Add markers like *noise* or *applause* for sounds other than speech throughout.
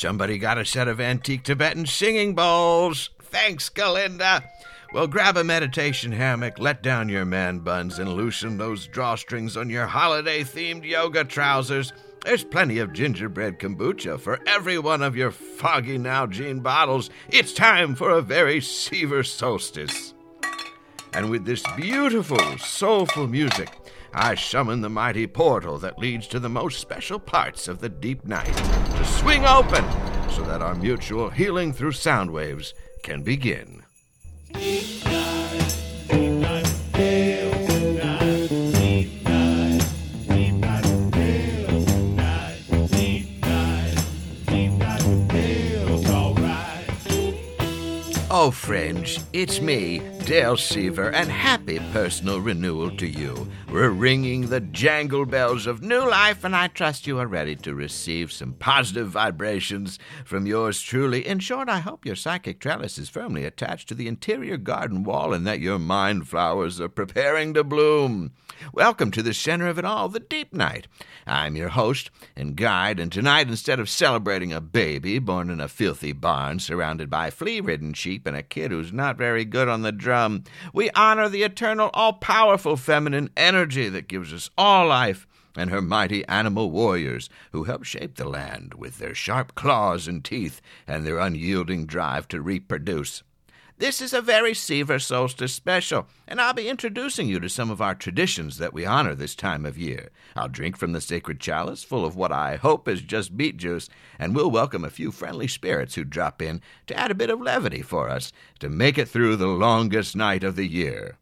Somebody got a set of antique Tibetan singing bowls. Thanks, Galinda. Well, grab a meditation hammock, let down your man buns, and loosen those drawstrings on your holiday themed yoga trousers. There's plenty of gingerbread kombucha for every one of your foggy now Nalgene bottles. It's time for a very Seever solstice. And with this beautiful, soulful music, I summon the mighty portal that leads to the most special parts of the deep night to swing open so that our mutual healing through sound waves can begin. Oh, friends, it's me, Dale Seever, and happy personal renewal to you. We're ringing the jangle bells of new life, and I trust you are ready to receive some positive vibrations from yours truly. In short, I hope your psychic trellis is firmly attached to the interior garden wall and that your mind flowers are preparing to bloom. Welcome to the center of it all, the deep night. I'm your host and guide, and tonight, instead of celebrating a baby born in a filthy barn surrounded by flea ridden sheep and a kid who's not very good on the drum, we honor the eternal, all powerful feminine energy that gives us all life and her mighty animal warriors who help shape the land with their sharp claws and teeth and their unyielding drive to reproduce. This is a very Seever Solstice special, and I'll be introducing you to some of our traditions that we honor this time of year. I'll drink from the sacred chalice full of what I hope is just beet juice, and we'll welcome a few friendly spirits who drop in to add a bit of levity for us to make it through the longest night of the year.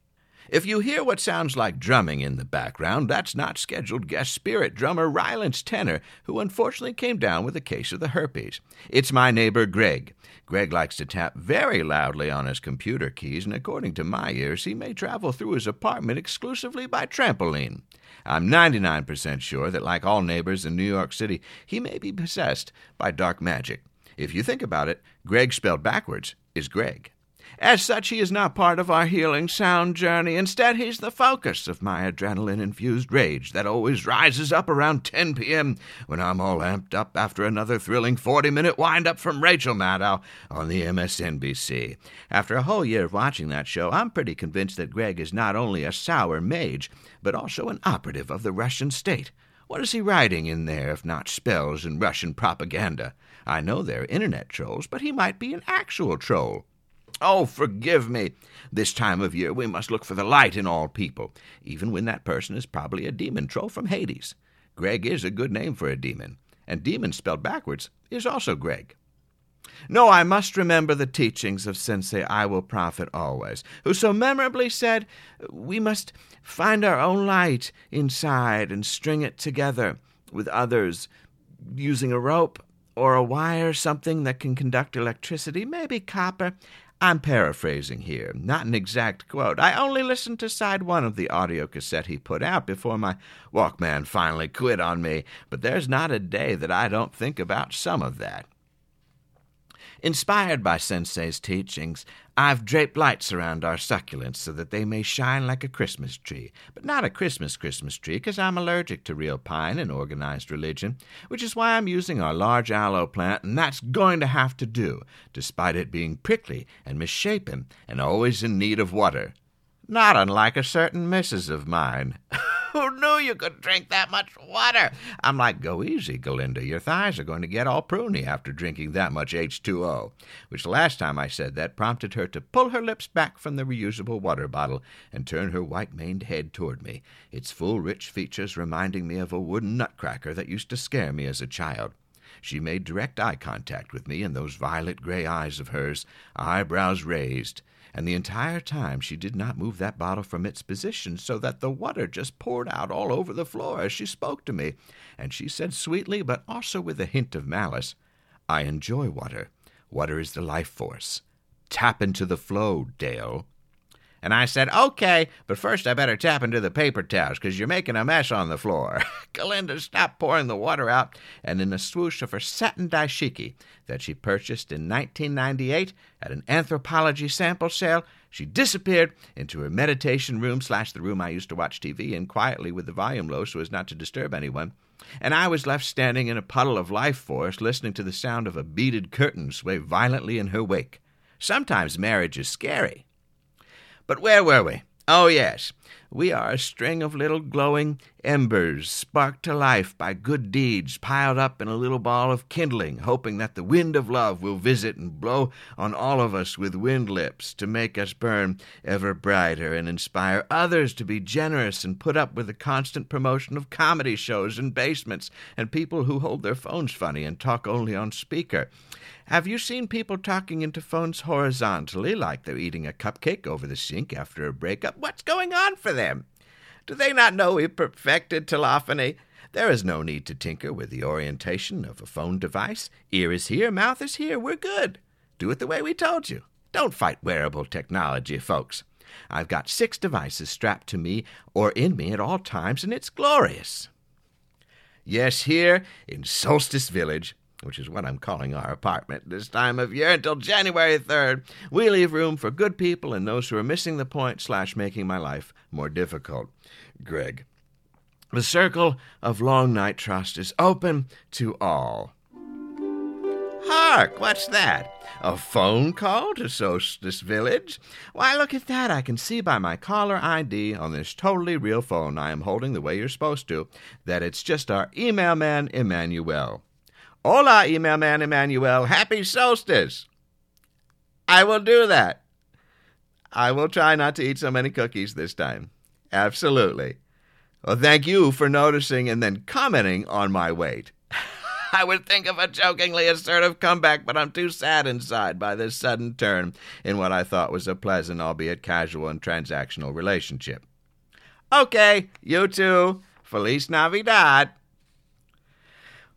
If you hear what sounds like drumming in the background, that's not scheduled guest spirit drummer Rylance Tenor, who unfortunately came down with a case of the herpes. It's my neighbor Greg. Greg likes to tap very loudly on his computer keys, and according to my ears, he may travel through his apartment exclusively by trampoline. I'm 99% sure that, like all neighbors in New York City, he may be possessed by dark magic. If you think about it, Greg spelled backwards is Greg. As such, he is not part of our healing sound journey. Instead, he's the focus of my adrenaline infused rage that always rises up around 10 p.m. when I'm all amped up after another thrilling 40 minute wind up from Rachel Maddow on the MSNBC. After a whole year of watching that show, I'm pretty convinced that Greg is not only a sour mage, but also an operative of the Russian state. What is he writing in there if not spells and Russian propaganda? I know they're internet trolls, but he might be an actual troll. Oh, forgive me. This time of year we must look for the light in all people, even when that person is probably a demon troll from Hades. Greg is a good name for a demon, and demon spelled backwards is also Greg. No, I must remember the teachings of Sensei I Will Profit Always, who so memorably said, We must find our own light inside and string it together with others using a rope or a wire, something that can conduct electricity, maybe copper. I'm paraphrasing here, not an exact quote. I only listened to side one of the audio cassette he put out before my Walkman finally quit on me, but there's not a day that I don't think about some of that. Inspired by Sensei's teachings, I've draped lights around our succulents so that they may shine like a Christmas tree. But not a Christmas Christmas tree, because I'm allergic to real pine and organized religion, which is why I'm using our large aloe plant, and that's going to have to do, despite it being prickly and misshapen and always in need of water. Not unlike a certain missus of mine. *laughs* Who knew you could drink that much water? I'm like, go easy, Galinda. Your thighs are going to get all pruny after drinking that much H2O. Which last time I said that prompted her to pull her lips back from the reusable water bottle and turn her white maned head toward me, its full, rich features reminding me of a wooden nutcracker that used to scare me as a child. She made direct eye contact with me in those violet gray eyes of hers, eyebrows raised and the entire time she did not move that bottle from its position so that the water just poured out all over the floor as she spoke to me. And she said sweetly, but also with a hint of malice, I enjoy water. Water is the life force. Tap into the flow, Dale. And I said, Okay, but first I better tap into the paper towels, because you're making a mess on the floor. *laughs* Galinda stopped pouring the water out, and in a swoosh of her satin dashiki that she purchased in 1998 at an Anthropologie sample sale, she disappeared into her meditation room slash the room I used to watch TV in quietly with the volume low so as not to disturb anyone. and I was left standing in a puddle of life force listening to the sound of a beaded curtain sway violently in her wake. Sometimes marriage is scary. But where were we? Oh, yes. We are a string of little glowing embers, sparked to life by good deeds, piled up in a little ball of kindling, hoping that the wind of love will visit and blow on all of us with wind lips to make us burn ever brighter and inspire others to be generous and put up with the constant promotion of comedy shows in basements and people who hold their phones funny and talk only on speaker. Have you seen people talking into phones horizontally like they're eating a cupcake over the sink after a breakup? What's going on for them? Do they not know we perfected telephony? There is no need to tinker with the orientation of a phone device. Ear is here, mouth is here, we're good. Do it the way we told you. Don't fight wearable technology, folks. I've got six devices strapped to me or in me at all times, and it's glorious. Yes, here in Solstice Village, which is what I'm calling our apartment this time of year until January 3rd. We leave room for good people and those who are missing the point slash making my life more difficult. Greg. The circle of Long Night Trust is open to all. Hark, what's that? A phone call to Solstice Village? Why, look at that. I can see by my caller ID on this totally real phone I am holding the way you're supposed to that it's just our email man, Emmanuel. Hola, email man Emmanuel. Happy solstice. I will do that. I will try not to eat so many cookies this time. Absolutely. Well, thank you for noticing and then commenting on my weight. *laughs* I would think of a jokingly assertive comeback, but I'm too sad inside by this sudden turn in what I thought was a pleasant, albeit casual and transactional relationship. Okay, you too. Feliz Navidad.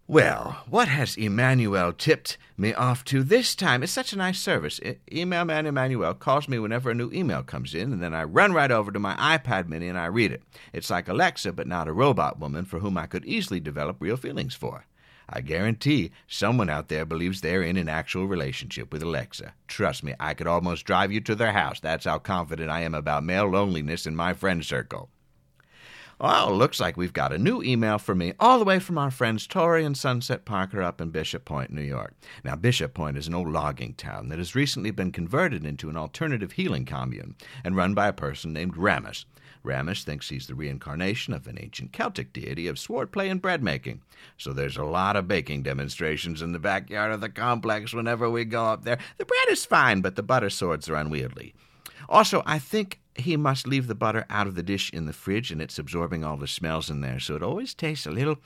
Well, what has Emmanuel tipped me off to this time? It's such a nice service. E- email man Emmanuel calls me whenever a new email comes in, and then I run right over to my iPad mini and I read it. It's like Alexa, but not a robot woman for whom I could easily develop real feelings for. I guarantee someone out there believes they're in an actual relationship with Alexa. Trust me, I could almost drive you to their house. That's how confident I am about male loneliness in my friend circle. Well, looks like we've got a new email for me, all the way from our friends Tori and Sunset Parker up in Bishop Point, New York. Now, Bishop Point is an old logging town that has recently been converted into an alternative healing commune and run by a person named Ramus. Ramus thinks he's the reincarnation of an ancient Celtic deity of swordplay and bread making. So there's a lot of baking demonstrations in the backyard of the complex whenever we go up there. The bread is fine, but the butter swords are unwieldy. Also, I think he must leave the butter out of the dish in the fridge and it's absorbing all the smells in there, so it always tastes a little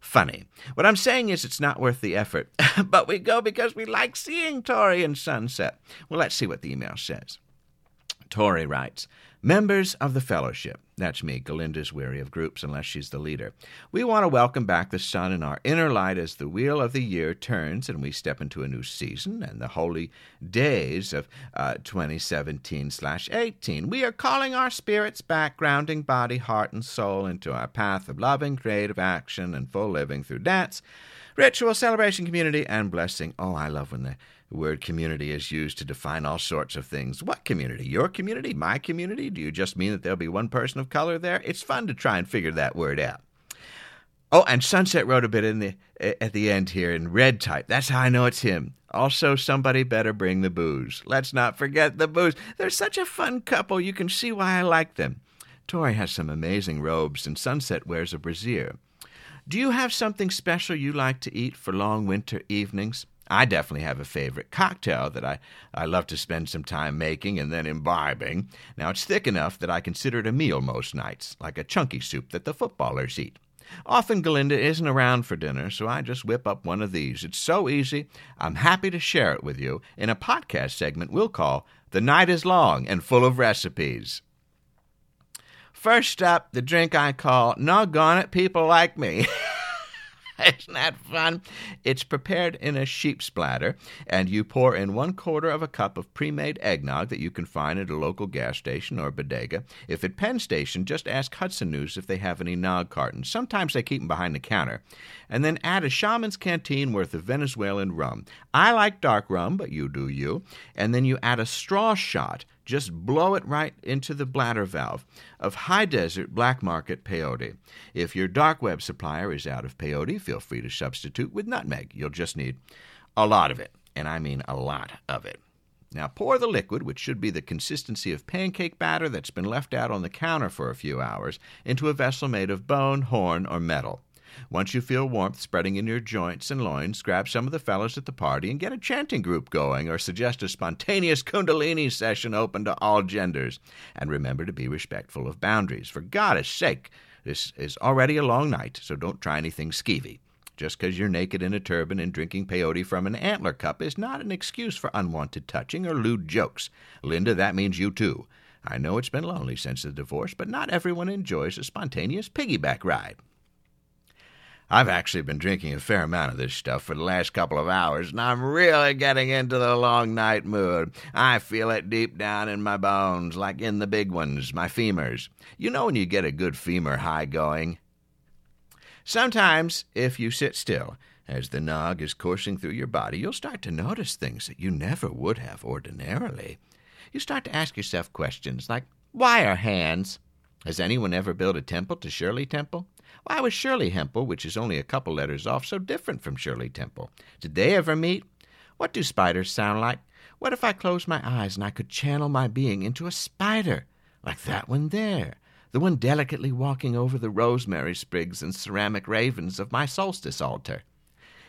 funny. What I'm saying is it's not worth the effort, *laughs* but we go because we like seeing Tori and Sunset. Well, let's see what the email says. Tori writes, Members of the Fellowship, that's me, Galinda's weary of groups unless she's the leader. We want to welcome back the sun in our inner light as the wheel of the year turns and we step into a new season and the holy days of uh, 2017 18. We are calling our spirits back, grounding body, heart, and soul into our path of loving, creative action and full living through dance, ritual, celebration, community, and blessing. Oh, I love when the the word community is used to define all sorts of things. What community? Your community? My community? Do you just mean that there'll be one person of color there? It's fun to try and figure that word out. Oh, and Sunset wrote a bit in the at the end here in red type. That's how I know it's him. Also, somebody better bring the booze. Let's not forget the booze. They're such a fun couple. You can see why I like them. Tori has some amazing robes, and Sunset wears a brassiere. Do you have something special you like to eat for long winter evenings? I definitely have a favorite cocktail that I, I love to spend some time making and then imbibing. Now, it's thick enough that I consider it a meal most nights, like a chunky soup that the footballers eat. Often Galinda isn't around for dinner, so I just whip up one of these. It's so easy, I'm happy to share it with you in a podcast segment we'll call The Night is Long and Full of Recipes. First up, the drink I call Noggone It People Like Me. *laughs* *laughs* Isn't that fun? It's prepared in a sheep's bladder, and you pour in one quarter of a cup of pre made eggnog that you can find at a local gas station or bodega. If at Penn Station, just ask Hudson News if they have any nog cartons. Sometimes they keep them behind the counter. And then add a shaman's canteen worth of Venezuelan rum. I like dark rum, but you do you. And then you add a straw shot just blow it right into the bladder valve of high desert black market peyote. If your dark web supplier is out of peyote, feel free to substitute with nutmeg. You'll just need a lot of it, and I mean a lot of it. Now pour the liquid, which should be the consistency of pancake batter that's been left out on the counter for a few hours, into a vessel made of bone, horn, or metal. Once you feel warmth spreading in your joints and loins, grab some of the fellows at the party and get a chanting group going, or suggest a spontaneous Kundalini session open to all genders. And remember to be respectful of boundaries. For God's sake, this is already a long night, so don't try anything skeevy. Just because you're naked in a turban and drinking peyote from an antler cup is not an excuse for unwanted touching or lewd jokes. Linda, that means you too. I know it's been lonely since the divorce, but not everyone enjoys a spontaneous piggyback ride. I've actually been drinking a fair amount of this stuff for the last couple of hours, and I'm really getting into the long night mood. I feel it deep down in my bones, like in the big ones, my femurs. You know when you get a good femur high going? Sometimes, if you sit still, as the nog is coursing through your body, you'll start to notice things that you never would have ordinarily. You start to ask yourself questions like, Why are hands? Has anyone ever built a temple to Shirley Temple? Why was Shirley Hemphill, which is only a couple letters off, so different from Shirley Temple? Did they ever meet? What do spiders sound like? What if I closed my eyes and I could channel my being into a spider, like that one there? the one delicately walking over the rosemary sprigs and ceramic ravens of my solstice altar.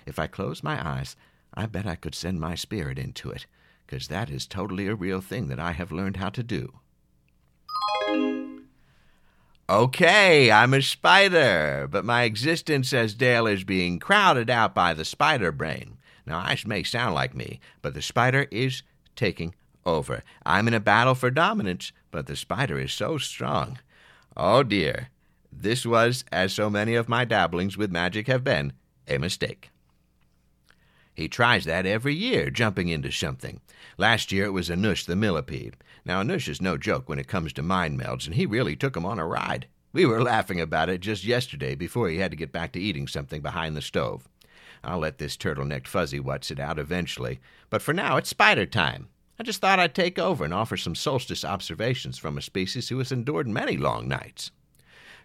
If I closed my eyes, I bet I could send my spirit into it, because that is totally a real thing that I have learned how to do. Okay, I'm a spider, but my existence as Dale is being crowded out by the spider brain. Now, I may sound like me, but the spider is taking over. I'm in a battle for dominance, but the spider is so strong. Oh dear, this was, as so many of my dabblings with magic have been, a mistake. He tries that every year, jumping into something. Last year it was Anush the millipede. Now, Anush is no joke when it comes to mind melds, and he really took him on a ride. We were laughing about it just yesterday before he had to get back to eating something behind the stove. I'll let this turtle-necked fuzzy what's it out eventually, but for now it's spider time. I just thought I'd take over and offer some solstice observations from a species who has endured many long nights.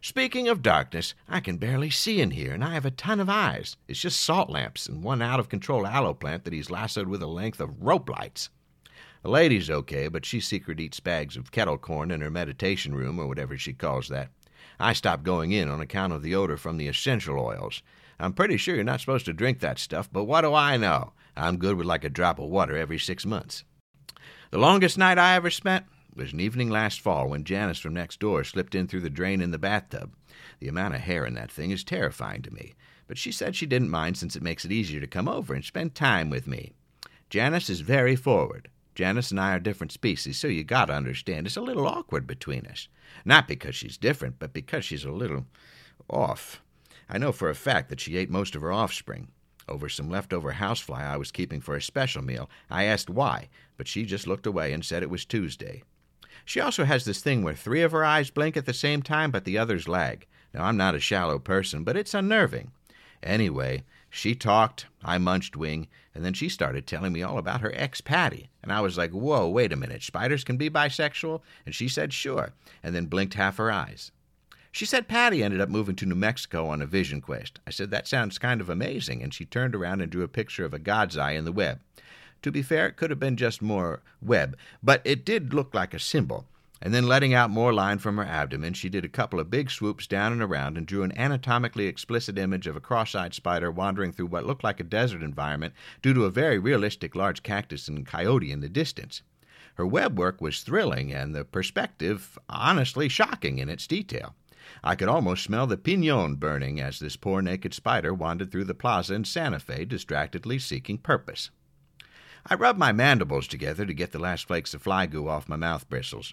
Speaking of darkness, I can barely see in here, and I have a ton of eyes. It's just salt lamps and one out of control aloe plant that he's lassoed with a length of rope lights. The lady's okay, but she secret eats bags of kettle corn in her meditation room, or whatever she calls that. I stopped going in on account of the odor from the essential oils. I'm pretty sure you're not supposed to drink that stuff, but what do I know? I'm good with like a drop of water every six months. The longest night I ever spent was an evening last fall when Janice from next door slipped in through the drain in the bathtub. The amount of hair in that thing is terrifying to me, but she said she didn't mind since it makes it easier to come over and spend time with me. Janice is very forward. Janice and I are different species, so you gotta understand it's a little awkward between us. Not because she's different, but because she's a little off. I know for a fact that she ate most of her offspring over some leftover housefly I was keeping for a special meal. I asked why, but she just looked away and said it was Tuesday. She also has this thing where three of her eyes blink at the same time, but the others lag. Now, I'm not a shallow person, but it's unnerving. Anyway, she talked, I munched wing, and then she started telling me all about her ex Patty. And I was like, whoa, wait a minute, spiders can be bisexual? And she said, sure, and then blinked half her eyes. She said Patty ended up moving to New Mexico on a vision quest. I said, That sounds kind of amazing. And she turned around and drew a picture of a God's eye in the web. To be fair, it could have been just more web, but it did look like a symbol. And then letting out more line from her abdomen, she did a couple of big swoops down and around and drew an anatomically explicit image of a cross eyed spider wandering through what looked like a desert environment due to a very realistic large cactus and coyote in the distance. Her web work was thrilling and the perspective honestly shocking in its detail. I could almost smell the pinon burning as this poor naked spider wandered through the plaza in Santa Fe, distractedly seeking purpose. I rubbed my mandibles together to get the last flakes of fly goo off my mouth bristles.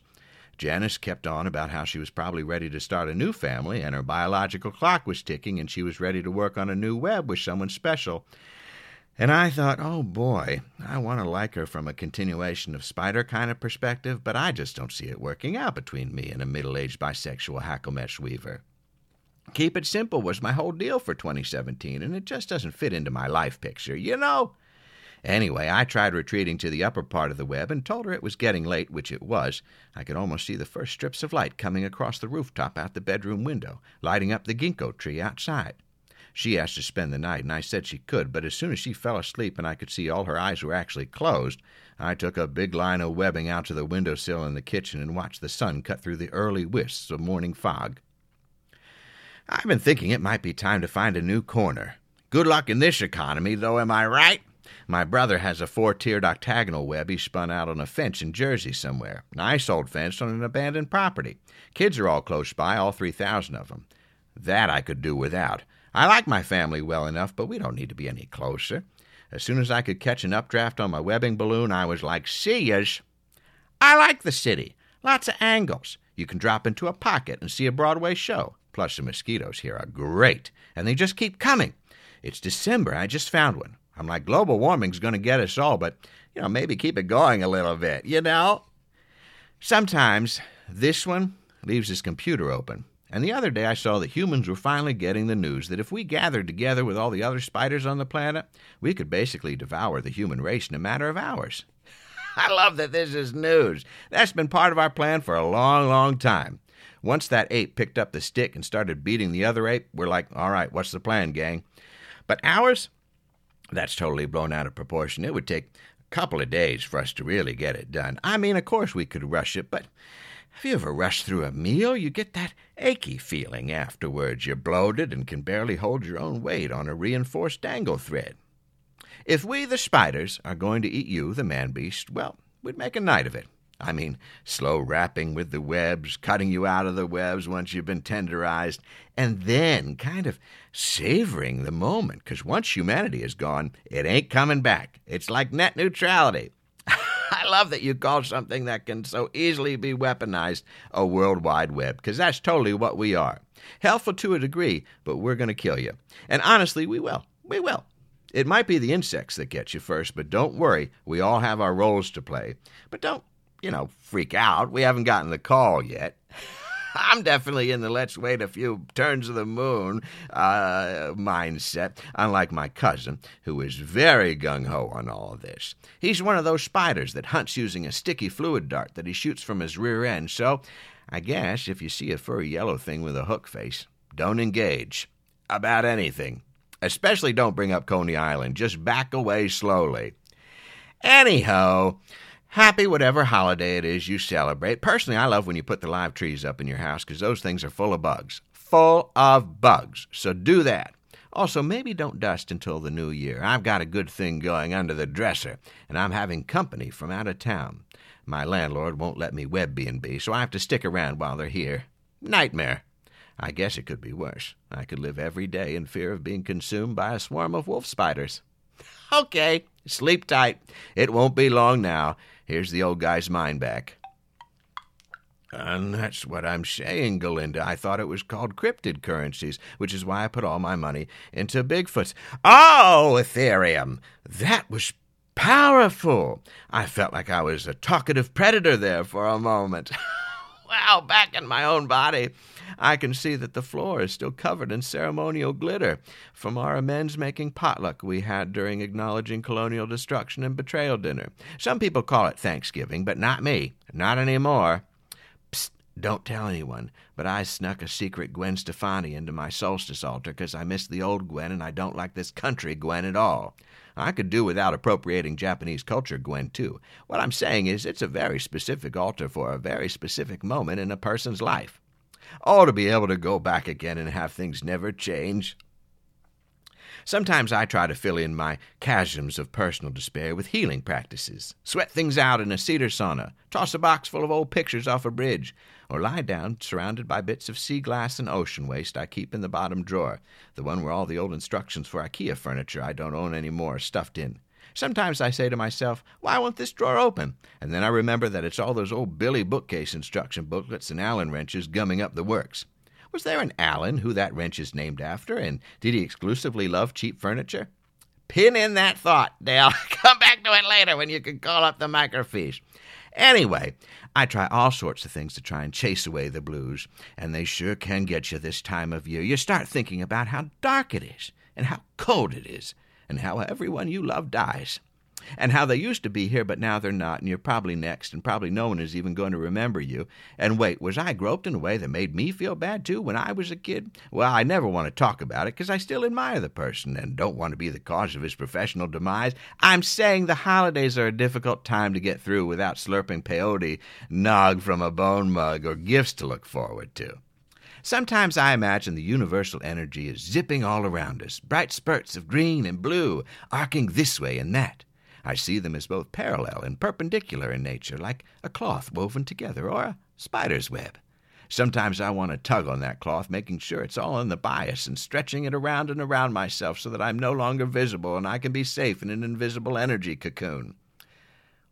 Janice kept on about how she was probably ready to start a new family, and her biological clock was ticking, and she was ready to work on a new web with someone special. And I thought, oh boy, I want to like her from a continuation of Spider kind of perspective, but I just don't see it working out between me and a middle aged bisexual hacklemesh weaver. Keep it simple was my whole deal for 2017, and it just doesn't fit into my life picture, you know? Anyway, I tried retreating to the upper part of the web and told her it was getting late, which it was. I could almost see the first strips of light coming across the rooftop out the bedroom window, lighting up the ginkgo tree outside. She asked to spend the night, and I said she could, but as soon as she fell asleep and I could see all her eyes were actually closed, I took a big line of webbing out to the window sill in the kitchen and watched the sun cut through the early wisps of morning fog. I've been thinking it might be time to find a new corner. Good luck in this economy, though, am I right? My brother has a four tiered octagonal web he spun out on a fence in Jersey somewhere. Nice old fence on an abandoned property. Kids are all close by, all 3,000 of them. That I could do without. I like my family well enough, but we don't need to be any closer. As soon as I could catch an updraft on my webbing balloon, I was like, see yas. I like the city. Lots of angles. You can drop into a pocket and see a Broadway show. Plus, the mosquitoes here are great, and they just keep coming. It's December. I just found one. I'm like, global warming's going to get us all, but, you know, maybe keep it going a little bit, you know? Sometimes this one leaves his computer open. And the other day I saw that humans were finally getting the news that if we gathered together with all the other spiders on the planet, we could basically devour the human race in a matter of hours. *laughs* I love that this is news. That's been part of our plan for a long, long time. Once that ape picked up the stick and started beating the other ape, we're like, all right, what's the plan, gang? But ours? That's totally blown out of proportion. It would take a couple of days for us to really get it done. I mean, of course we could rush it, but have you ever rushed through a meal? You get that achy feeling afterwards. You're bloated and can barely hold your own weight on a reinforced dangle thread. If we, the spiders, are going to eat you, the man beast, well, we'd make a night of it. I mean, slow wrapping with the webs, cutting you out of the webs once you've been tenderized, and then kind of savoring the moment, because once humanity is gone, it ain't coming back. It's like net neutrality. *laughs* I love that you call something that can so easily be weaponized a World Wide Web, because that's totally what we are. Helpful to a degree, but we're going to kill you. And honestly, we will. We will. It might be the insects that get you first, but don't worry. We all have our roles to play. But don't, you know, freak out. We haven't gotten the call yet. *laughs* I'm definitely in the let's wait a few turns of the moon uh, mindset, unlike my cousin, who is very gung ho on all of this. He's one of those spiders that hunts using a sticky fluid dart that he shoots from his rear end, so I guess if you see a furry yellow thing with a hook face, don't engage about anything. Especially don't bring up Coney Island. Just back away slowly. Anyhow, Happy whatever holiday it is you celebrate. Personally, I love when you put the live trees up in your house because those things are full of bugs. Full of bugs. So do that. Also, maybe don't dust until the new year. I've got a good thing going under the dresser, and I'm having company from out of town. My landlord won't let me web B&B, so I have to stick around while they're here. Nightmare. I guess it could be worse. I could live every day in fear of being consumed by a swarm of wolf spiders. *laughs* okay, sleep tight. It won't be long now. Here's the old guy's mind back. And that's what I'm saying, Galinda. I thought it was called cryptid currencies, which is why I put all my money into Bigfoot. Oh, Ethereum! That was powerful. I felt like I was a talkative predator there for a moment. *laughs* wow, back in my own body. I can see that the floor is still covered in ceremonial glitter from our amends making potluck we had during acknowledging colonial destruction and betrayal dinner. Some people call it Thanksgiving, but not me. Not anymore. Psst, don't tell anyone, but I snuck a secret Gwen Stefani into my solstice altar because I miss the old Gwen and I don't like this country Gwen at all. I could do without appropriating Japanese culture, Gwen, too. What I'm saying is, it's a very specific altar for a very specific moment in a person's life. Oh, to be able to go back again and have things never change. Sometimes I try to fill in my chasms of personal despair with healing practices. Sweat things out in a cedar sauna, toss a box full of old pictures off a bridge, or lie down surrounded by bits of sea glass and ocean waste I keep in the bottom drawer, the one where all the old instructions for IKEA furniture I don't own any more are stuffed in. Sometimes I say to myself, why won't this drawer open? And then I remember that it's all those old Billy bookcase instruction booklets and Allen wrenches gumming up the works. Was there an Allen who that wrench is named after, and did he exclusively love cheap furniture? Pin in that thought, Dale. *laughs* Come back to it later when you can call up the microfiche. Anyway, I try all sorts of things to try and chase away the blues, and they sure can get you this time of year. You start thinking about how dark it is, and how cold it is, and how everyone you love dies. And how they used to be here, but now they're not, and you're probably next, and probably no one is even going to remember you. And wait, was I groped in a way that made me feel bad too when I was a kid? Well, I never want to talk about it because I still admire the person and don't want to be the cause of his professional demise. I'm saying the holidays are a difficult time to get through without slurping peyote, nog from a bone mug, or gifts to look forward to. Sometimes I imagine the universal energy is zipping all around us, bright spurts of green and blue, arcing this way and that. I see them as both parallel and perpendicular in nature, like a cloth woven together or a spider's web. Sometimes I want to tug on that cloth, making sure it's all in the bias and stretching it around and around myself so that I'm no longer visible and I can be safe in an invisible energy cocoon.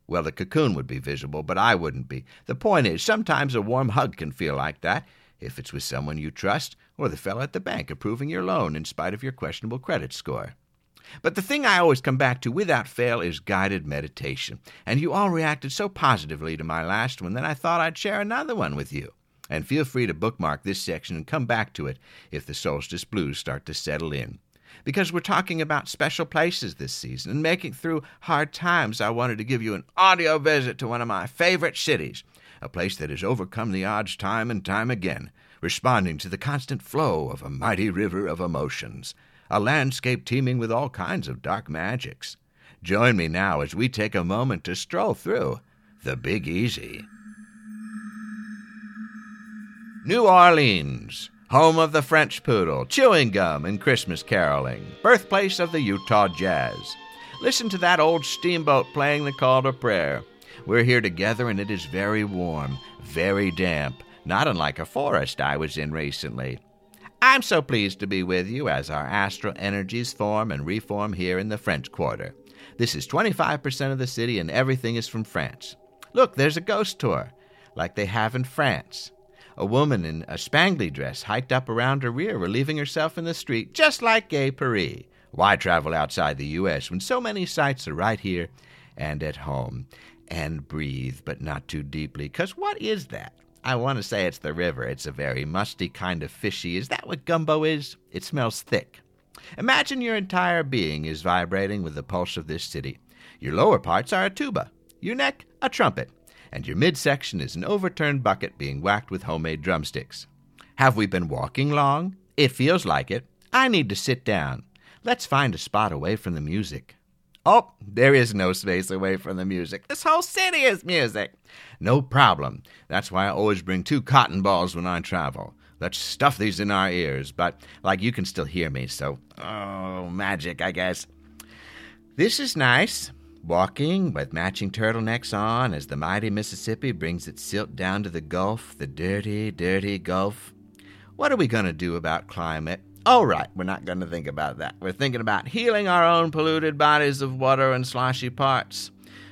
Well, the cocoon would be visible, but I wouldn't be. The point is, sometimes a warm hug can feel like that, if it's with someone you trust, or the fellow at the bank approving your loan in spite of your questionable credit score. But the thing I always come back to without fail is guided meditation. And you all reacted so positively to my last one that I thought I'd share another one with you. And feel free to bookmark this section and come back to it if the solstice blues start to settle in. Because we're talking about special places this season, and making through hard times, I wanted to give you an audio visit to one of my favorite cities, a place that has overcome the odds time and time again, responding to the constant flow of a mighty river of emotions, a landscape teeming with all kinds of dark magics. Join me now as we take a moment to stroll through the Big Easy. New Orleans, home of the French poodle, chewing gum, and Christmas caroling, birthplace of the Utah Jazz. Listen to that old steamboat playing the call to prayer. We're here together, and it is very warm, very damp, not unlike a forest I was in recently. I'm so pleased to be with you as our astral energies form and reform here in the French Quarter. This is 25% of the city, and everything is from France. Look, there's a ghost tour, like they have in France. A woman in a spangly dress hiked up around her rear, relieving herself in the street, just like Gay Paris. Why travel outside the U.S. when so many sights are right here and at home? and breathe, but not too deeply. Because what is that? I want to say it's the river. It's a very musty kind of fishy. Is that what gumbo is? It smells thick. Imagine your entire being is vibrating with the pulse of this city. Your lower parts are a tuba, your neck, a trumpet, and your midsection is an overturned bucket being whacked with homemade drumsticks. Have we been walking long? It feels like it. I need to sit down. Let's find a spot away from the music. Oh, there is no space away from the music. This whole city is music. No problem. That's why I always bring two cotton balls when I travel. Let's stuff these in our ears, but like you can still hear me, so oh, magic, I guess. This is nice. Walking with matching turtlenecks on as the mighty Mississippi brings its silt down to the Gulf, the dirty, dirty Gulf. What are we going to do about climate? All right, we're not going to think about that. We're thinking about healing our own polluted bodies of water and sloshy parts.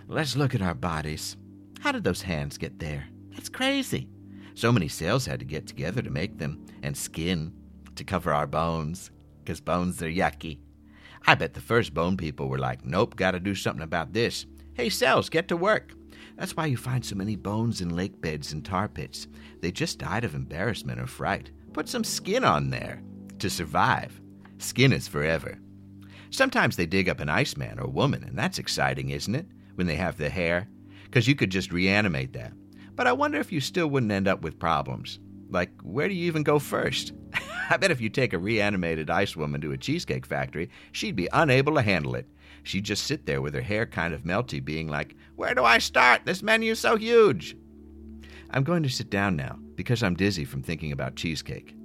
Let's look at our bodies. How did those hands get there? That's crazy. So many cells had to get together to make them, and skin to cover our bones, because bones are yucky. I bet the first bone people were like, nope, gotta do something about this. Hey, cells, get to work. That's why you find so many bones in lake beds and tar pits. They just died of embarrassment or fright. Put some skin on there to survive. Skin is forever. Sometimes they dig up an Iceman or woman, and that's exciting, isn't it? When they have the hair? Because you could just reanimate that. But I wonder if you still wouldn't end up with problems. Like, where do you even go first? *laughs* I bet if you take a reanimated ice woman to a cheesecake factory, she'd be unable to handle it. She'd just sit there with her hair kind of melty, being like, Where do I start? This menu's so huge. I'm going to sit down now because I'm dizzy from thinking about cheesecake.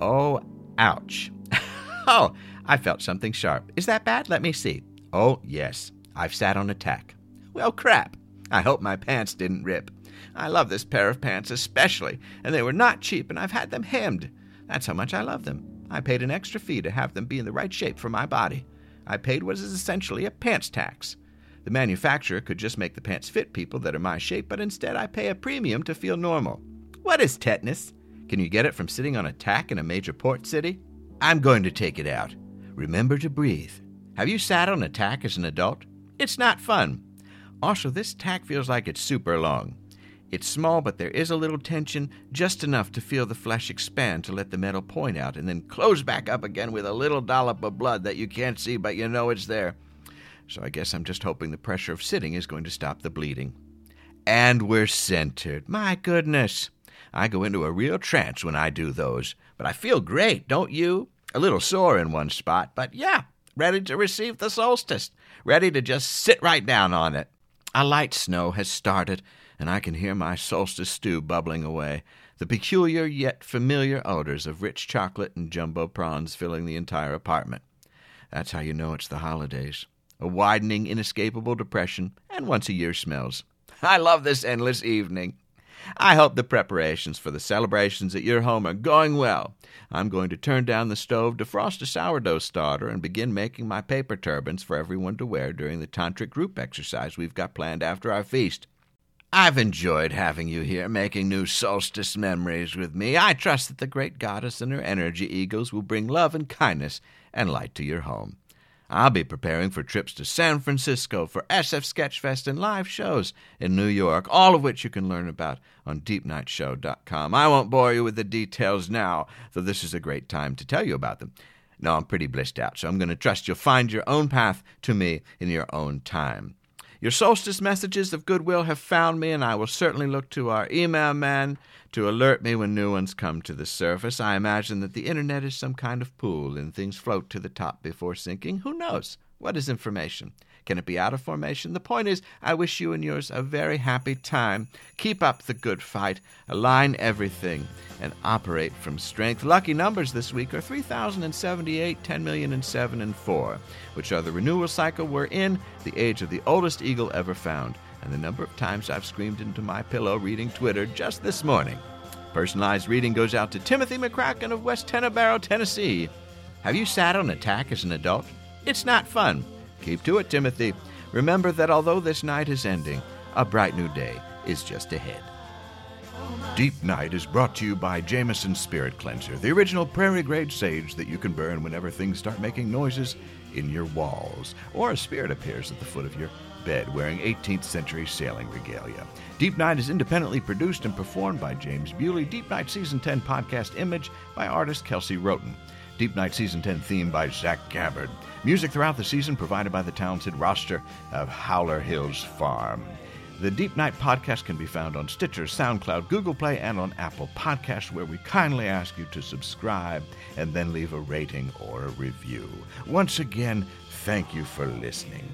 Oh, Ouch. *laughs* oh, I felt something sharp. Is that bad? Let me see. Oh, yes. I've sat on a tack. Well, crap. I hope my pants didn't rip. I love this pair of pants especially, and they were not cheap, and I've had them hemmed. That's how much I love them. I paid an extra fee to have them be in the right shape for my body. I paid what is essentially a pants tax. The manufacturer could just make the pants fit people that are my shape, but instead I pay a premium to feel normal. What is tetanus? Can you get it from sitting on a tack in a major port city? I'm going to take it out. Remember to breathe. Have you sat on a tack as an adult? It's not fun. Also, this tack feels like it's super long. It's small, but there is a little tension, just enough to feel the flesh expand to let the metal point out, and then close back up again with a little dollop of blood that you can't see, but you know it's there. so I guess I'm just hoping the pressure of sitting is going to stop the bleeding. And we're centered. My goodness. I go into a real trance when I do those, but I feel great, don't you? A little sore in one spot, but yeah, ready to receive the solstice, ready to just sit right down on it. A light snow has started, and I can hear my solstice stew bubbling away, the peculiar yet familiar odors of rich chocolate and jumbo prawns filling the entire apartment. That's how you know it's the holidays. A widening, inescapable depression, and once a year smells. I love this endless evening. I hope the preparations for the celebrations at your home are going well. I'm going to turn down the stove, defrost a sourdough starter, and begin making my paper turbans for everyone to wear during the tantric group exercise we've got planned after our feast. I've enjoyed having you here, making new solstice memories with me. I trust that the great goddess and her energy eagles will bring love and kindness and light to your home. I'll be preparing for trips to San Francisco for SF Sketchfest and live shows in New York, all of which you can learn about on deepnightshow.com. I won't bore you with the details now, though this is a great time to tell you about them. No, I'm pretty blissed out, so I'm going to trust you'll find your own path to me in your own time. Your solstice messages of goodwill have found me, and I will certainly look to our email man to alert me when new ones come to the surface. I imagine that the internet is some kind of pool, and things float to the top before sinking. Who knows? What is information? Can it be out of formation? The point is, I wish you and yours a very happy time. Keep up the good fight, align everything, and operate from strength. Lucky numbers this week are 3,078, 10 million, and 7 and 4, which are the renewal cycle we're in, the age of the oldest eagle ever found, and the number of times I've screamed into my pillow reading Twitter just this morning. Personalized reading goes out to Timothy McCracken of West Tennebarrow, Tennessee. Have you sat on a tack as an adult? It's not fun. Keep to it, Timothy. Remember that although this night is ending, a bright new day is just ahead. Deep Night is brought to you by Jameson Spirit Cleanser, the original prairie grade sage that you can burn whenever things start making noises in your walls, or a spirit appears at the foot of your bed wearing 18th century sailing regalia. Deep Night is independently produced and performed by James Bewley. Deep Night Season 10 podcast image by artist Kelsey Roten. Deep Night Season 10 theme by Zach Gabbard. Music throughout the season provided by the talented roster of Howler Hills Farm. The Deep Night podcast can be found on Stitcher, SoundCloud, Google Play, and on Apple Podcasts, where we kindly ask you to subscribe and then leave a rating or a review. Once again, thank you for listening.